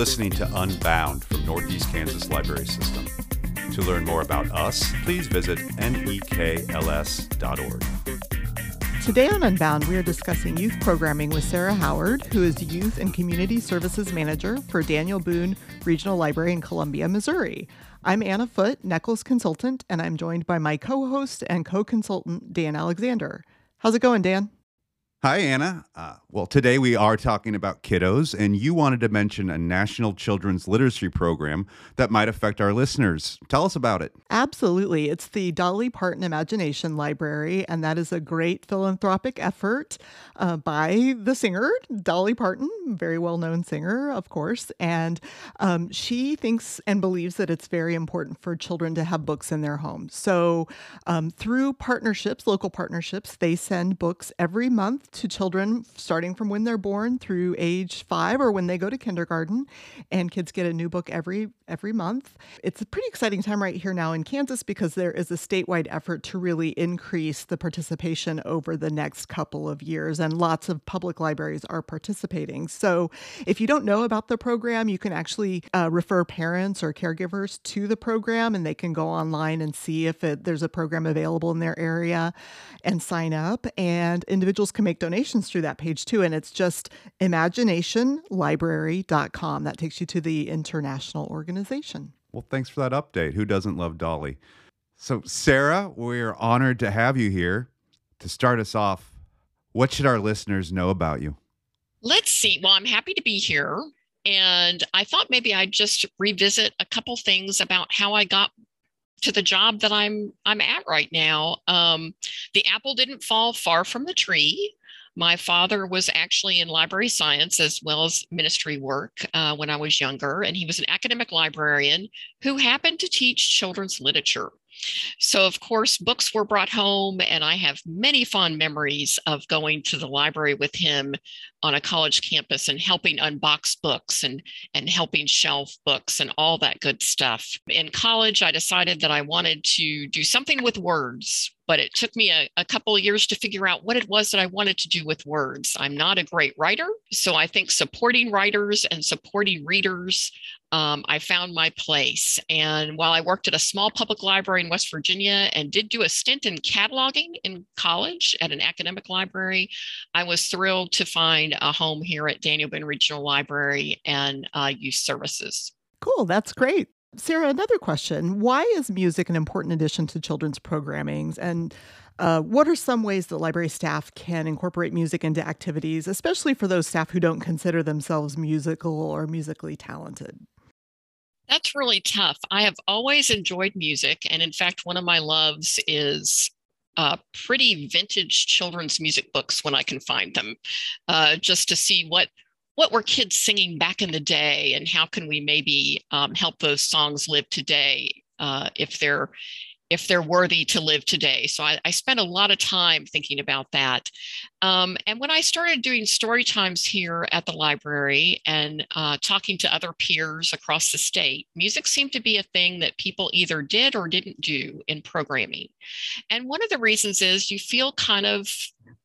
listening to Unbound from Northeast Kansas Library System. To learn more about us, please visit nekls.org. Today on Unbound, we are discussing youth programming with Sarah Howard, who is Youth and Community Services Manager for Daniel Boone Regional Library in Columbia, Missouri. I'm Anna Foote, NEKLS consultant, and I'm joined by my co host and co consultant, Dan Alexander. How's it going, Dan? Hi, Anna. Uh, well, today we are talking about kiddos, and you wanted to mention a National Children's Literacy Program that might affect our listeners. Tell us about it. Absolutely. It's the Dolly Parton Imagination Library, and that is a great philanthropic effort uh, by the singer, Dolly Parton, very well known singer, of course. And um, she thinks and believes that it's very important for children to have books in their homes. So, um, through partnerships, local partnerships, they send books every month to children starting from when they're born through age five or when they go to kindergarten. And kids get a new book every every month. It's a pretty exciting time right here now in Kansas because there is a statewide effort to really increase the participation over the next couple of years, and lots of public libraries are participating. So, if you don't know about the program, you can actually uh, refer parents or caregivers to the program, and they can go online and see if it, there's a program available in their area and sign up. And individuals can make donations through that page too. And it's just imaginationlibrary.com. That takes you to the international organization. Well, thanks for that update. Who doesn't love Dolly? So, Sarah, we're honored to have you here. To start us off, what should our listeners know about you? Let's see. Well, I'm happy to be here. And I thought maybe I'd just revisit a couple things about how I got to the job that I'm I'm at right now. Um, the apple didn't fall far from the tree. My father was actually in library science as well as ministry work uh, when I was younger, and he was an academic librarian who happened to teach children's literature. So, of course, books were brought home, and I have many fond memories of going to the library with him on a college campus and helping unbox books and, and helping shelf books and all that good stuff. In college, I decided that I wanted to do something with words, but it took me a, a couple of years to figure out what it was that I wanted to do with words. I'm not a great writer, so I think supporting writers and supporting readers um, I found my place. And while I worked at a small public library in West Virginia and did do a stint in cataloging in college at an academic library, I was thrilled to find find a home here at Daniel Boone Regional Library and uh, Youth Services. Cool, that's great. Sarah, another question. Why is music an important addition to children's programmings? And uh, what are some ways that library staff can incorporate music into activities, especially for those staff who don't consider themselves musical or musically talented? That's really tough. I have always enjoyed music. And in fact, one of my loves is uh, pretty vintage children's music books when I can find them, uh, just to see what what were kids singing back in the day and how can we maybe um, help those songs live today uh, if they're if they're worthy to live today. So I, I spent a lot of time thinking about that. Um, and when I started doing story times here at the library and uh, talking to other peers across the state, music seemed to be a thing that people either did or didn't do in programming. And one of the reasons is you feel kind of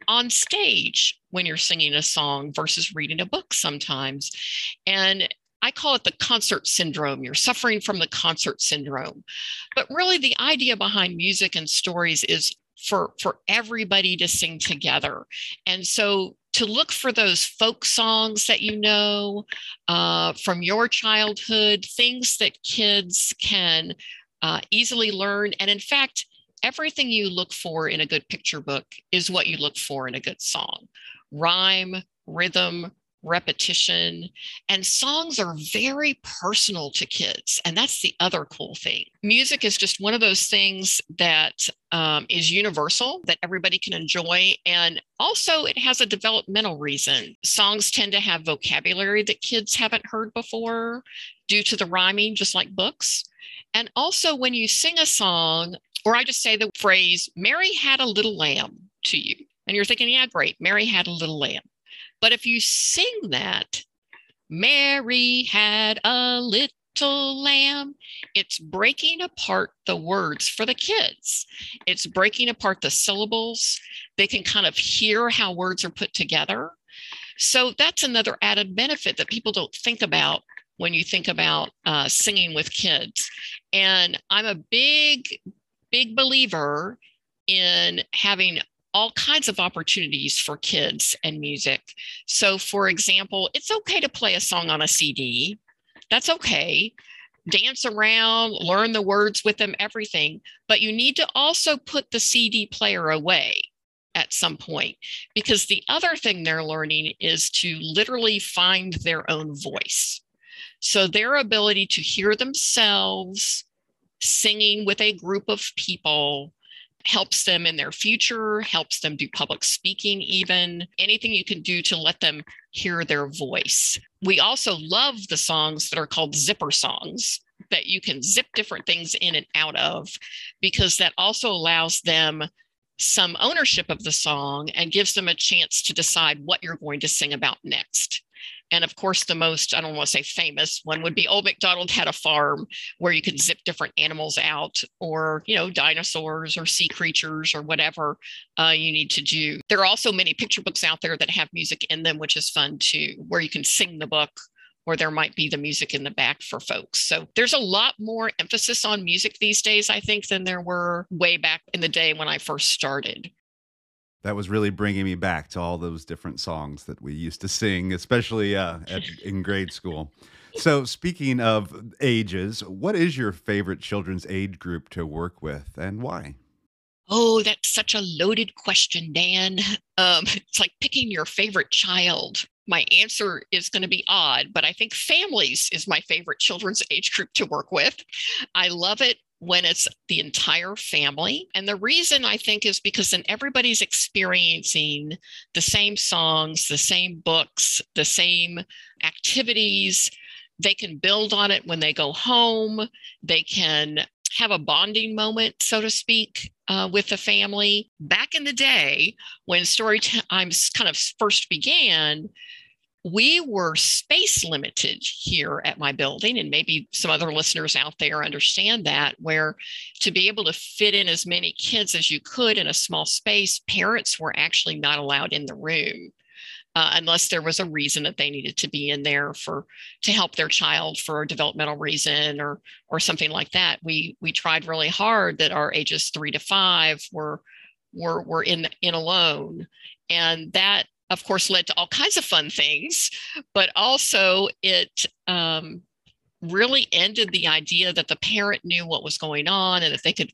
on stage when you're singing a song versus reading a book sometimes. And I call it the concert syndrome. You're suffering from the concert syndrome. But really, the idea behind music and stories is for, for everybody to sing together. And so to look for those folk songs that you know uh, from your childhood, things that kids can uh, easily learn. And in fact, everything you look for in a good picture book is what you look for in a good song rhyme, rhythm, repetition. And songs are very personal to kids. And that's the other cool thing. Music is just one of those things that um, is universal, that everybody can enjoy. And also, it has a developmental reason. Songs tend to have vocabulary that kids haven't heard before due to the rhyming, just like books. And also, when you sing a song, or I just say the phrase, Mary had a little lamb to you, and you're thinking, yeah, great, Mary had a little lamb. But if you sing that, Mary had a little lamb, it's breaking apart the words for the kids. It's breaking apart the syllables. They can kind of hear how words are put together. So that's another added benefit that people don't think about when you think about uh, singing with kids. And I'm a big, big believer in having all kinds of opportunities for kids and music. So, for example, it's okay to play a song on a CD. That's okay. Dance around, learn the words with them, everything. But you need to also put the CD player away at some point because the other thing they're learning is to literally find their own voice. So, their ability to hear themselves singing with a group of people helps them in their future, helps them do public speaking, even anything you can do to let them hear their voice. We also love the songs that are called zipper songs that you can zip different things in and out of because that also allows them some ownership of the song and gives them a chance to decide what you're going to sing about next. And of course, the most, I don't want to say famous one would be Old MacDonald had a farm where you could zip different animals out or, you know, dinosaurs or sea creatures or whatever uh, you need to do. There are also many picture books out there that have music in them, which is fun too, where you can sing the book or there might be the music in the back for folks. So there's a lot more emphasis on music these days, I think, than there were way back in the day when I first started that was really bringing me back to all those different songs that we used to sing, especially uh, at, in grade school. So, speaking of ages, what is your favorite children's age group to work with and why? Oh, that's such a loaded question, Dan. Um, it's like picking your favorite child. My answer is going to be odd, but I think families is my favorite children's age group to work with. I love it when it's the entire family. And the reason I think is because then everybody's experiencing the same songs, the same books, the same activities. They can build on it when they go home. They can have a bonding moment, so to speak, uh, with the family. Back in the day, when story times kind of first began, we were space limited here at my building, and maybe some other listeners out there understand that, where to be able to fit in as many kids as you could in a small space, parents were actually not allowed in the room. Uh, unless there was a reason that they needed to be in there for to help their child for a developmental reason or or something like that. We we tried really hard that our ages three to five were were were in in alone, and that of course, led to all kinds of fun things, but also it um, really ended the idea that the parent knew what was going on and that they could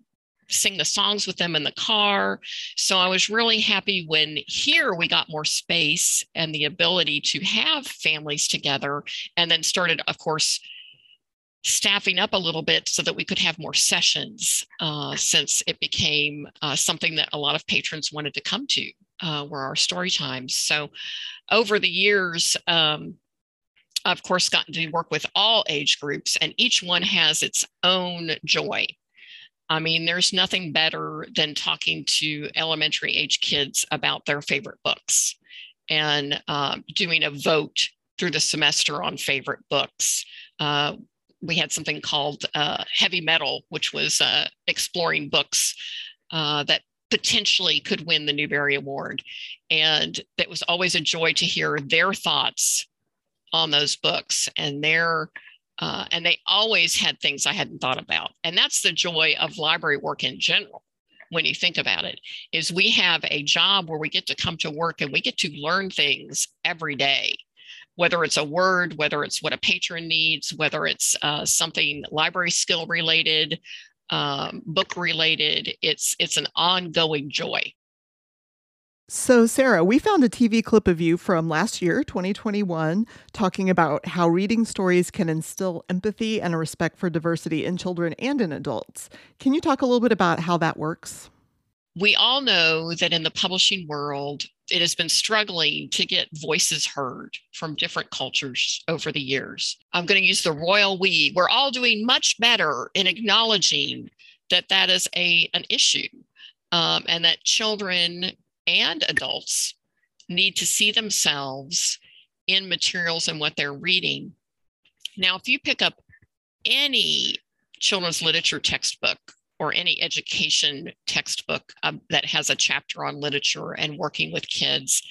sing the songs with them in the car. So I was really happy when here we got more space and the ability to have families together, and then started, of course, staffing up a little bit so that we could have more sessions uh, since it became uh, something that a lot of patrons wanted to come to uh, were our story times. So over the years um, I've, of course gotten to work with all age groups and each one has its own joy. I mean there's nothing better than talking to elementary age kids about their favorite books and uh, doing a vote through the semester on favorite books. Uh, we had something called uh, heavy medal, which was uh, exploring books uh, that potentially could win the Newbery Award. And it was always a joy to hear their thoughts on those books and their uh, and they always had things I hadn't thought about. And that's the joy of library work in general. When you think about it, is we have a job where we get to come to work and we get to learn things every day whether it's a word, whether it's what a patron needs, whether it's uh, something library skill related, um, book related. It's it's an ongoing joy. So, Sarah, we found a TV clip of you from last year, 2021, talking about how reading stories can instill empathy and a respect for diversity in children and in adults. Can you talk a little bit about how that works? We all know that in the publishing world, it has been struggling to get voices heard from different cultures over the years. I'm going to use the royal we. We're all doing much better in acknowledging that that is a an issue, um, and that children and adults need to see themselves in materials and what they're reading. Now, if you pick up any children's literature textbook or any education textbook um, that has a chapter on literature and working with kids,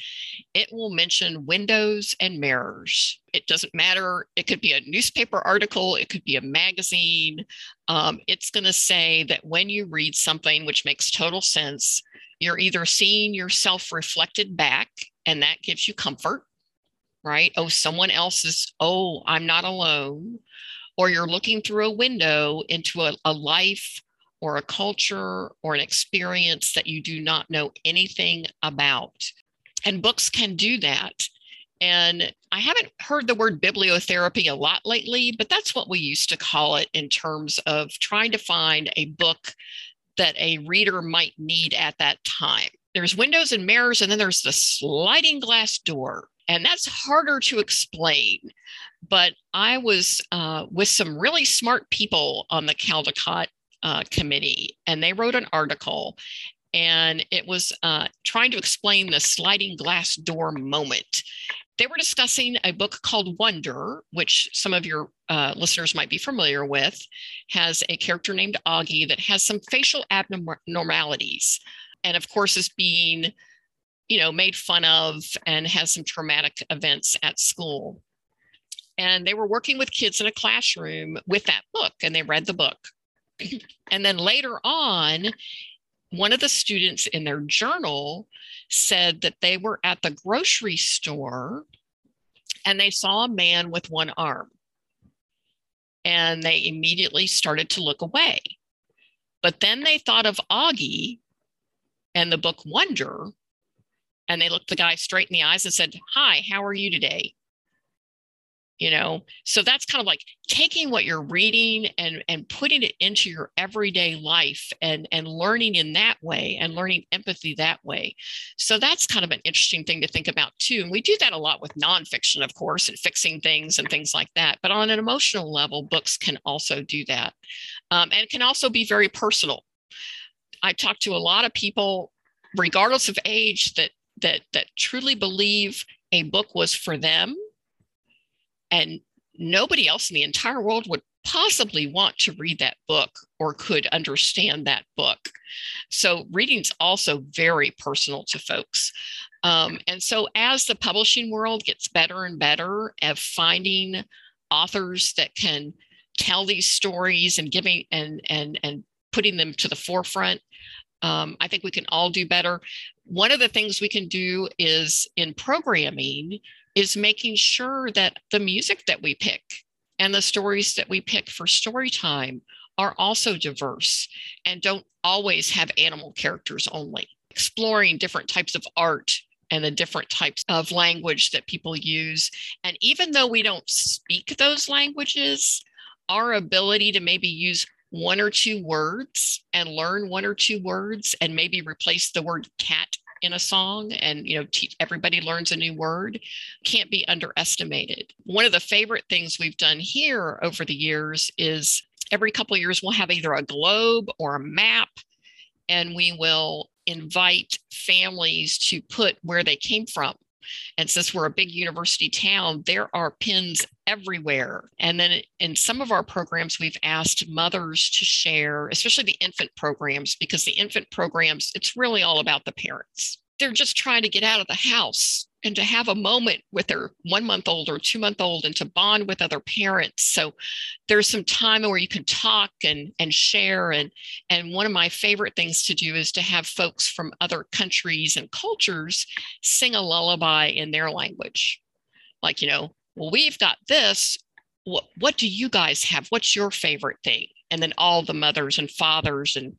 it will mention windows and mirrors. It doesn't matter. It could be a newspaper article, it could be a magazine. Um, it's going to say that when you read something which makes total sense, you're either seeing yourself reflected back, and that gives you comfort, right? Oh, someone else is, oh, I'm not alone. Or you're looking through a window into a, a life or a culture or an experience that you do not know anything about. And books can do that. And I haven't heard the word bibliotherapy a lot lately, but that's what we used to call it in terms of trying to find a book that a reader might need at that time. There's windows and mirrors, and then there's the sliding glass door. And that's harder to explain. But I was uh, with some really smart people on the Caldecott uh, committee, and they wrote an article, and it was uh, trying to explain the sliding glass door moment. They were discussing a book called Wonder, which some of your uh, listeners might be familiar with, has a character named Augie that has some facial abnormalities, and of course is being, you know, made fun of and has some traumatic events at school. And they were working with kids in a classroom with that book, and they read the book and then later on, one of the students in their journal said that they were at the grocery store and they saw a man with one arm. And they immediately started to look away. But then they thought of Augie and the book Wonder, and they looked the guy straight in the eyes and said, Hi, how are you today? You know? So that's kind of like taking what you're reading and and putting it into your everyday life and and learning in that way and learning empathy that way. So that's kind of an interesting thing to think about too. And we do that a lot with nonfiction of course and fixing things and things like that. But on an emotional level books can also do that um, and can also be very personal. I talk to a lot of people regardless of age that that that truly believe a book was for them and nobody else in the entire world would possibly want to read that book or could understand that book. So, reading's also very personal to folks. Um, and so, as the publishing world gets better and better at finding authors that can tell these stories and giving and and and putting them to the forefront, um, I think we can all do better. One of the things we can do is in programming is making sure that the music that we pick and the stories that we pick for story time are also diverse and don't always have animal characters only. Exploring different types of art and the different types of language that people use. And even though we don't speak those languages, our ability to maybe use one or two words and learn one or two words and maybe replace the word cat in a song and you know teach, everybody learns a new word can't be underestimated. One of the favorite things we've done here over the years is every couple years we'll have either a globe or a map and we will invite families to put where they came from and since we're a big university town, there are pins everywhere. And then in some of our programs, we've asked mothers to share, especially the infant programs, because the infant programs, it's really all about the parents. They're just trying to get out of the house and to have a moment with their one month old or two month old and to bond with other parents. So there's some time where you can talk and and share. And and one of my favorite things to do is to have folks from other countries and cultures sing a lullaby in their language. Like you know well we've got this. What, what do you guys have? What's your favorite thing? And then all the mothers and fathers and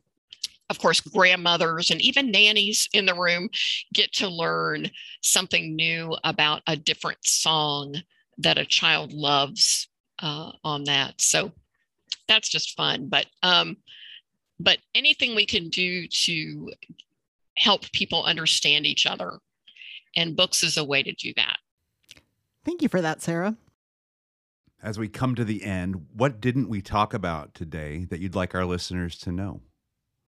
of course, grandmothers and even nannies in the room get to learn something new about a different song that a child loves uh, on that. So that's just fun. But um, but anything we can do to help people understand each other, and books is a way to do that. Thank you for that, Sarah. As we come to the end, what didn't we talk about today that you'd like our listeners to know?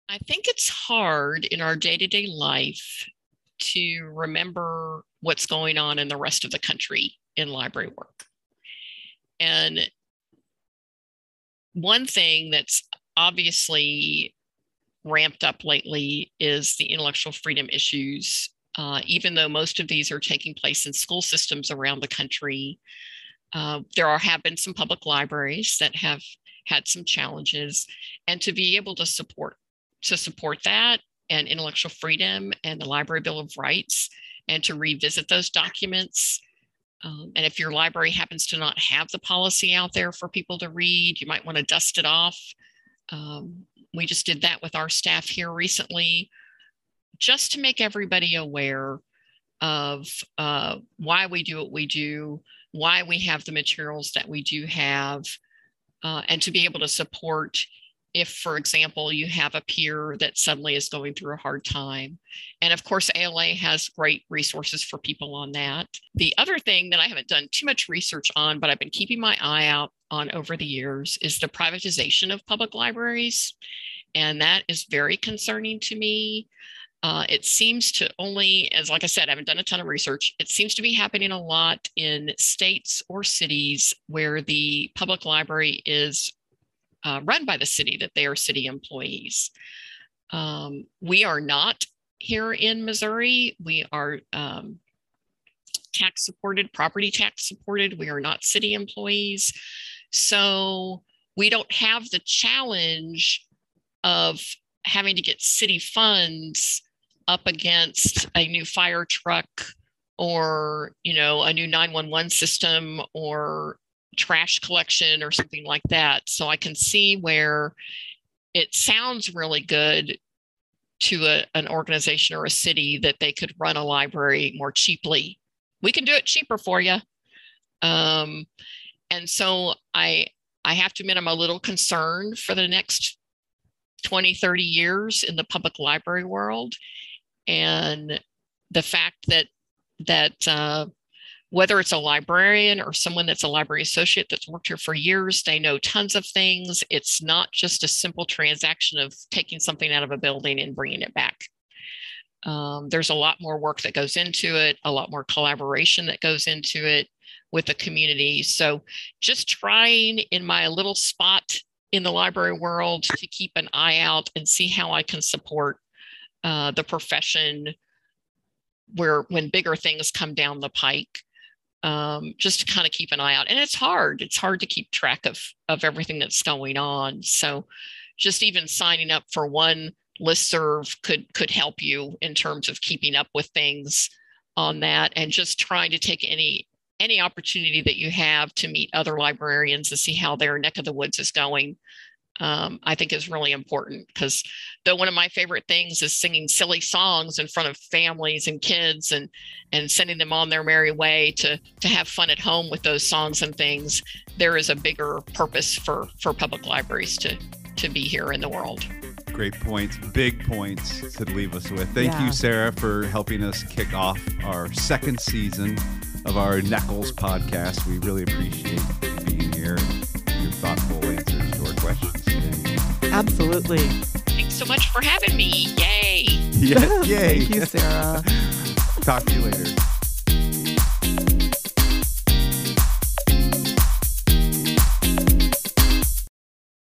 I think it's hard in our day to day life to remember what's going on in the rest of the country in library work. And one thing that's obviously ramped up lately is the intellectual freedom issues. Uh, even though most of these are taking place in school systems around the country, uh, there are have been some public libraries that have had some challenges, and to be able to support to support that and intellectual freedom and the Library Bill of Rights, and to revisit those documents. Um, and if your library happens to not have the policy out there for people to read, you might want to dust it off. Um, we just did that with our staff here recently, just to make everybody aware of uh, why we do what we do, why we have the materials that we do have, uh, and to be able to support if, for example, you have a peer that suddenly is going through a hard time. And of course, ALA has great resources for people on that. The other thing that I haven't done too much research on, but I've been keeping my eye out on over the years, is the privatization of public libraries. And that is very concerning to me. Uh, it seems to only, as like I said, I haven't done a ton of research. It seems to be happening a lot in states or cities where the public library is uh, run by the city, that they are city employees. Um, we are not here in Missouri. We are um, tax supported, property tax supported. We are not city employees. So we don't have the challenge of having to get city funds up against a new fire truck or you know a new 911 system or trash collection or something like that. So i can see where it sounds really good to a, an organization or a city that they could run a library more cheaply. We can do it cheaper for you um, and so i i have to admit i'm a little concerned for the next 20 30 years in the public library world and the fact that that uh, whether it's a librarian or someone that's a library associate that's worked here for years, they know tons of things. It's not just a simple transaction of taking something out of a building and bringing it back. Um, there's a lot more work that goes into it, a lot more collaboration that goes into it with the community. So, just trying in my little spot in the library world to keep an eye out and see how I can support uh, the profession where when bigger things come down the pike um, just to kind of keep an eye out. And it's hard. It's hard to keep track of of everything that's going on. So just even signing up for one list serve could could help you in terms of keeping up with things on that and just trying to take any any opportunity that you have to meet other librarians to see how their neck of the woods is going um, I think is really important because though one of my favorite things is singing silly songs in front of families and kids and and sending them on their merry way to to have fun at home with those songs and things, there is a bigger purpose for for public libraries to to be here in the world. Great points, big points to leave us with. Thank yeah. you, Sarah, for helping us kick off our second season of our NEKLS podcast. We really appreciate being here, Absolutely. Thanks so much for having me. Yay. Yeah, yay. Thank you, Sarah. Talk to you later.